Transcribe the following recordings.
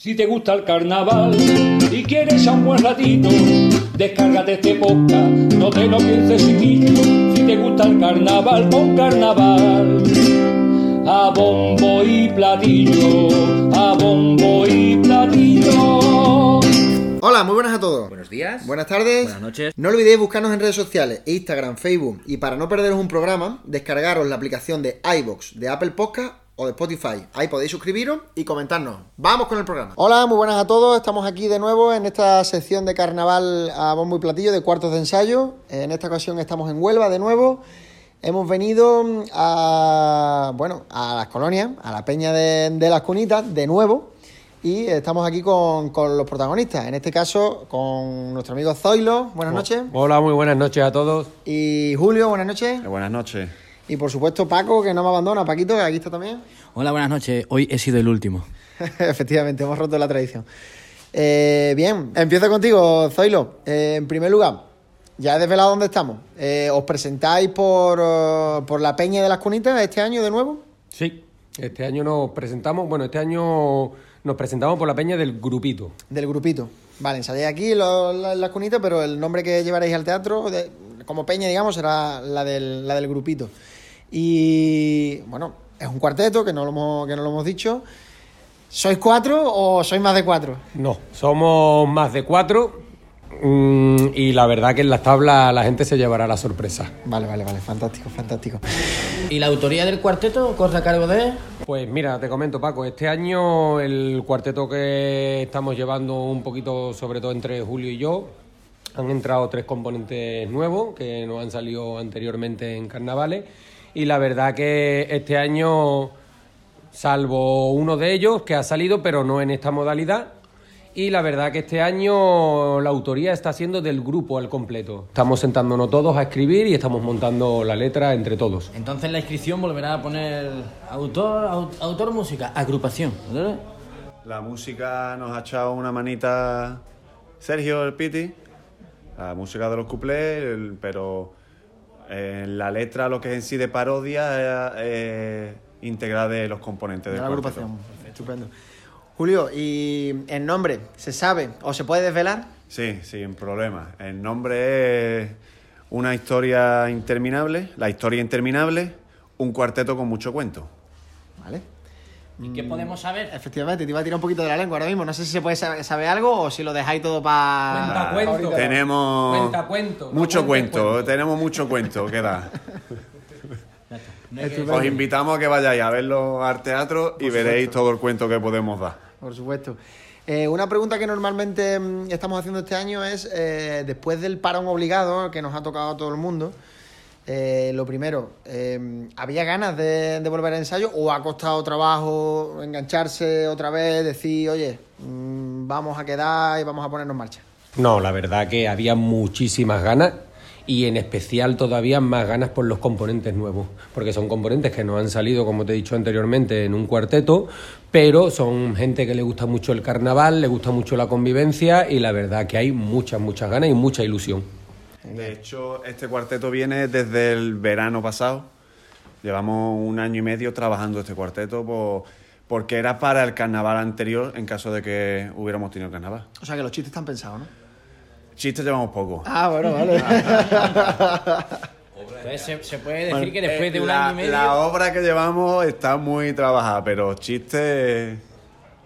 Si te gusta el carnaval y quieres a un buen ratito, descárgate este podcast, no te lo pienses chiquillo. Si te gusta el carnaval, pon carnaval. A bombo y platillo, a bombo y platillo. Hola, muy buenas a todos. Buenos días. Buenas tardes. Buenas noches. No olvidéis buscarnos en redes sociales, Instagram, Facebook y para no perderos un programa, descargaros la aplicación de iBox de Apple Podcast o de Spotify. Ahí podéis suscribiros y comentarnos. Vamos con el programa. Hola, muy buenas a todos. Estamos aquí de nuevo en esta sección de carnaval a bombo y platillo de cuartos de ensayo. En esta ocasión estamos en Huelva de nuevo. Hemos venido a, bueno, a las colonias, a la peña de, de las cunitas, de nuevo. Y estamos aquí con, con los protagonistas. En este caso, con nuestro amigo Zoilo. Buenas noches. Hola, muy buenas noches a todos. Y Julio, buenas noches. Buenas noches. Y por supuesto Paco, que no me abandona. Paquito, que aquí está también. Hola, buenas noches. Hoy he sido el último. Efectivamente, hemos roto la tradición. Eh, bien, empiezo contigo, Zoilo. Eh, en primer lugar, ya he desvelado dónde estamos. Eh, ¿Os presentáis por, eh, por la Peña de las Cunitas este año de nuevo? Sí, este año nos presentamos, bueno, este año nos presentamos por la peña del grupito. Del grupito. Vale, ensayáis aquí lo- la- las cunitas, pero el nombre que llevaréis al teatro, de- como peña, digamos, será la del, la del grupito. Y bueno, es un cuarteto, que no lo hemos, que no lo hemos dicho. ¿Sois cuatro o sois más de cuatro? No, somos más de cuatro mm, y la verdad que en las tablas la gente se llevará la sorpresa. Vale, vale, vale, fantástico, fantástico. ¿Y la autoría del cuarteto corre a cargo de...? Pues mira, te comento Paco, este año el cuarteto que estamos llevando un poquito, sobre todo entre Julio y yo, han entrado tres componentes nuevos que nos han salido anteriormente en carnavales y la verdad que este año, salvo uno de ellos que ha salido pero no en esta modalidad, y la verdad que este año la autoría está siendo del grupo al completo. Estamos sentándonos todos a escribir y estamos montando la letra entre todos. Entonces la inscripción volverá a poner autor, au- autor música, agrupación. ¿verdad? La música nos ha echado una manita Sergio el Piti, la música de los cuplés, pero en la letra lo que es en sí de parodia integral de los componentes De la agrupación. Estupendo. Julio, ¿y el nombre se sabe o se puede desvelar? Sí, sin problema. El nombre es una historia interminable, la historia interminable, un cuarteto con mucho cuento. Vale. ¿Y qué podemos saber? Efectivamente, te iba a tirar un poquito de la lengua ahora mismo. No sé si se puede saber, sabe algo o si lo dejáis todo para. Cuenta cuento. Tenemos Cuenta cuento, mucho cuento, cuento. tenemos mucho cuento que dar. No Os invitamos a que vayáis a verlo al teatro y veréis todo el cuento que podemos dar. Por supuesto. Eh, una pregunta que normalmente mm, estamos haciendo este año es, eh, después del parón obligado que nos ha tocado a todo el mundo, eh, lo primero, eh, ¿había ganas de, volver al ensayo o ha costado trabajo engancharse otra vez, decir, oye, mm, vamos a quedar y vamos a ponernos en marcha? No, la verdad que había muchísimas ganas y en especial todavía más ganas por los componentes nuevos, porque son componentes que no han salido, como te he dicho anteriormente, en un cuarteto, pero son gente que le gusta mucho el carnaval, le gusta mucho la convivencia y la verdad que hay muchas, muchas ganas y mucha ilusión. De hecho, este cuarteto viene desde el verano pasado. Llevamos un año y medio trabajando este cuarteto por- porque era para el carnaval anterior en caso de que hubiéramos tenido carnaval. O sea que los chistes están pensados, ¿no? Chistes llevamos poco. Ah, bueno, vale. Entonces se, se puede decir que después de un Eh, la, año y medio... la obra que llevamos está muy trabajada, pero chistes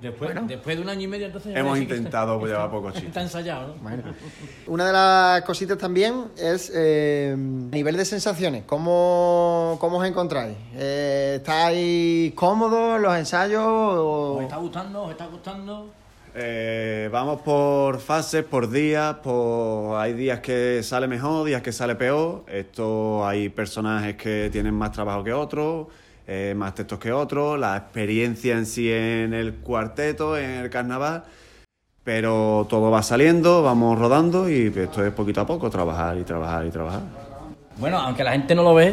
Después, después de un año y medio entonces... ya hemos parece que está- intentado llevar pocos Está chistes. ensayado, ¿no? Una de las cositas también es eh, nivel de sensaciones. ¿Cómo, cómo os encontráis? Eh, ¿Estáis cómodos en los ensayos? o- ¿Os está gustando? ¿Os está gustando? Eh, vamos por fases, por días, por... hay días que sale mejor, días que sale peor. Esto hay personajes que tienen más trabajo que otros. Eh, más textos que otros, la experiencia en sí en el cuarteto, en el carnaval, pero todo va saliendo, vamos rodando y esto es poquito a poco, trabajar y trabajar y trabajar. Bueno, aunque la gente no lo ve,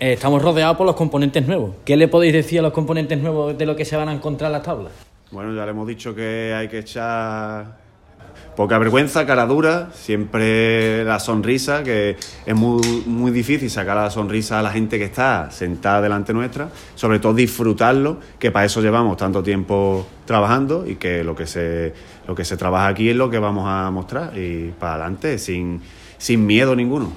eh, estamos rodeados por los componentes nuevos. ¿Qué le podéis decir a los componentes nuevos de lo que se van a encontrar en las tablas? Bueno, ya le hemos dicho que hay que echar poca vergüenza, cara dura, siempre la sonrisa, que es muy, muy difícil sacar la sonrisa a la gente que está sentada delante nuestra, sobre todo disfrutarlo, que para eso llevamos tanto tiempo trabajando y que lo que se, lo que se trabaja aquí es lo que vamos a mostrar y para adelante, sin, sin miedo ninguno.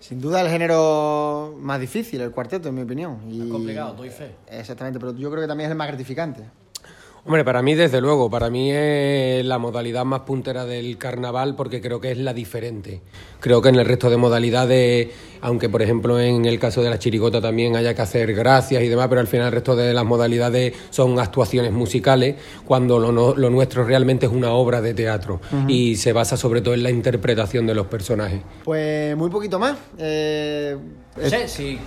Sin duda el género más difícil, el cuarteto, en mi opinión. Y... Es complicado, doy fe. Exactamente, pero yo creo que también es el más gratificante. Hombre, para mí desde luego, para mí es la modalidad más puntera del carnaval porque creo que es la diferente. Creo que en el resto de modalidades, aunque por ejemplo en el caso de la chirigota también haya que hacer gracias y demás, pero al final el resto de las modalidades son actuaciones musicales, cuando lo, no- lo nuestro realmente es una obra de teatro y se basa sobre todo en la interpretación de los personajes. Pues muy poquito más. Eh, No sé, si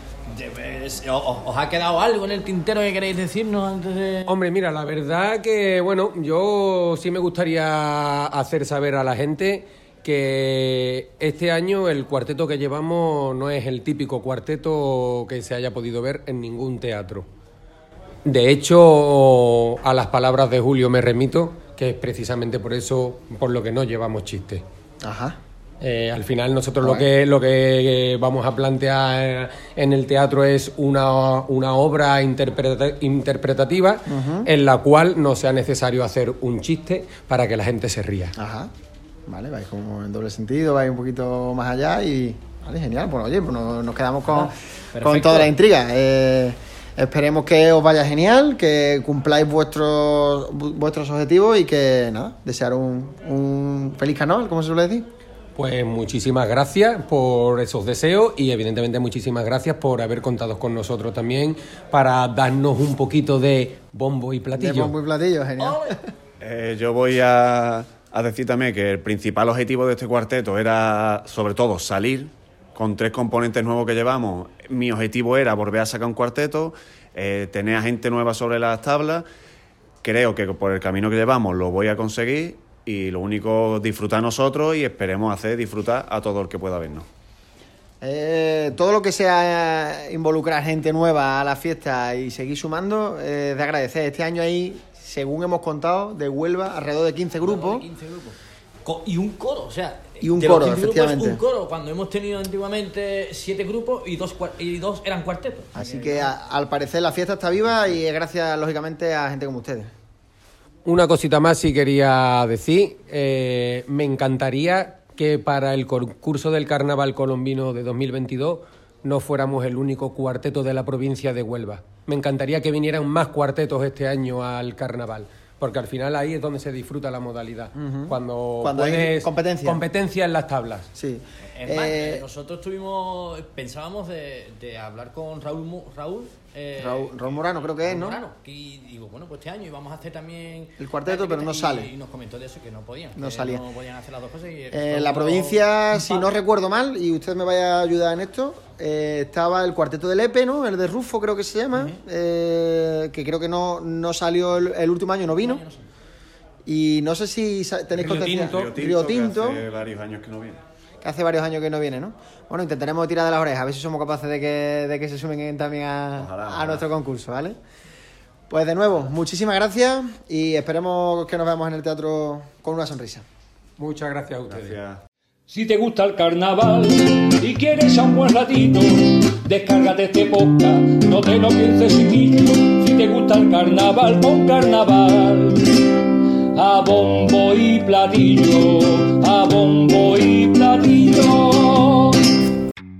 o- o- os ha quedado algo en el tintero que queréis decirnos antes de... Hombre, mira, la verdad que, bueno, yo sí me gustaría hacer saber a la gente que este año el cuarteto que llevamos no es el típico cuarteto que se haya podido ver en ningún teatro. De hecho, a las palabras de Julio me remito, que es precisamente por eso por lo que no llevamos chistes. Ajá. Eh, al final nosotros lo que, lo que vamos a plantear en el teatro es una, una obra interpreta- interpretativa en la cual no sea necesario hacer un chiste para que la gente se ría. Ajá. Vale, vais como en doble sentido, vais un poquito más allá y. Vale, genial. Bueno, oye, pues nos, nos quedamos con, con toda la intriga. Eh, esperemos que os vaya genial, que cumpláis vuestros vu- vuestros objetivos y que, nada, desear un, un feliz carnaval, como se suele decir. Pues muchísimas gracias por esos deseos y evidentemente muchísimas gracias por haber contado con nosotros también para darnos un poquito de bombo y De platillo. bombo y platillo, genial. Eh, yo voy a, a decir también que el principal objetivo de este cuarteto era, sobre todo, salir con tres componentes nuevos que llevamos. Mi objetivo era volver a sacar un cuarteto, eh, tener a gente nueva sobre las tablas. Creo que por el camino que llevamos lo voy a conseguir y lo único disfrutar nosotros y esperemos hacer disfrutar a todo el que pueda vernos. Eh, todo lo que sea involucrar gente nueva a la fiesta y seguir sumando, eh, es de agradecer. Este año hay, según hemos contado, de Huelva alrededor de 15 grupos. 15 grupos. Y un coro, o sea. Y un coro, 15 grupos, efectivamente. un coro, cuando hemos tenido antiguamente siete grupos y dos, y dos eran cuartetos. Así que a- al parecer la fiesta está viva y es gracias, lógicamente, a gente como ustedes. Una cosita más sí quería decir. Eh, me encantaría que para el concurso del Carnaval Colombino de 2022 no fuéramos el único cuarteto de la provincia de Huelva. Me encantaría que vinieran más cuartetos este año al Carnaval. Porque al final ahí es donde se disfruta la modalidad. Cuando, Cuando hay competencia. competencia en las tablas. Sí. Es más, Eh, eh, nosotros tuvimos, pensábamos de, de hablar con Raúl, Raúl, eh, Raúl, Raúl Morano creo que es, ¿no? Morano, y digo, bueno, pues este año íbamos a hacer también... El cuarteto, pero no y- sale. Y nos comentó de eso, que no podían. No que salía. No podían hacer las dos cosas. Y Eh, la provincia, si no recuerdo mal, y usted me vaya a ayudar en esto, eh, estaba el cuarteto del Epe, ¿no? El de Rufo creo que se llama, eh, que creo que no, no salió el, el último año, no vino. Y no sé si tenéis Río Tinto. Río Tinto, que hace varios años que no viene. Que hace varios años que no viene, ¿no? Bueno, intentaremos tirar de las orejas, a ver si somos capaces de que, de que se sumen en- también a, Ojalá, a ojalá. nuestro concurso, ¿vale? Pues de nuevo, muchísimas gracias y esperemos que nos veamos en el teatro con una sonrisa. Muchas gracias a ustedes. Gracias. Si te gusta el carnaval y quieres a un buen ratito, descárgate este podcast, no te lo pienses chiquillo. Si te gusta el carnaval, pon carnaval. A bombo y platillo,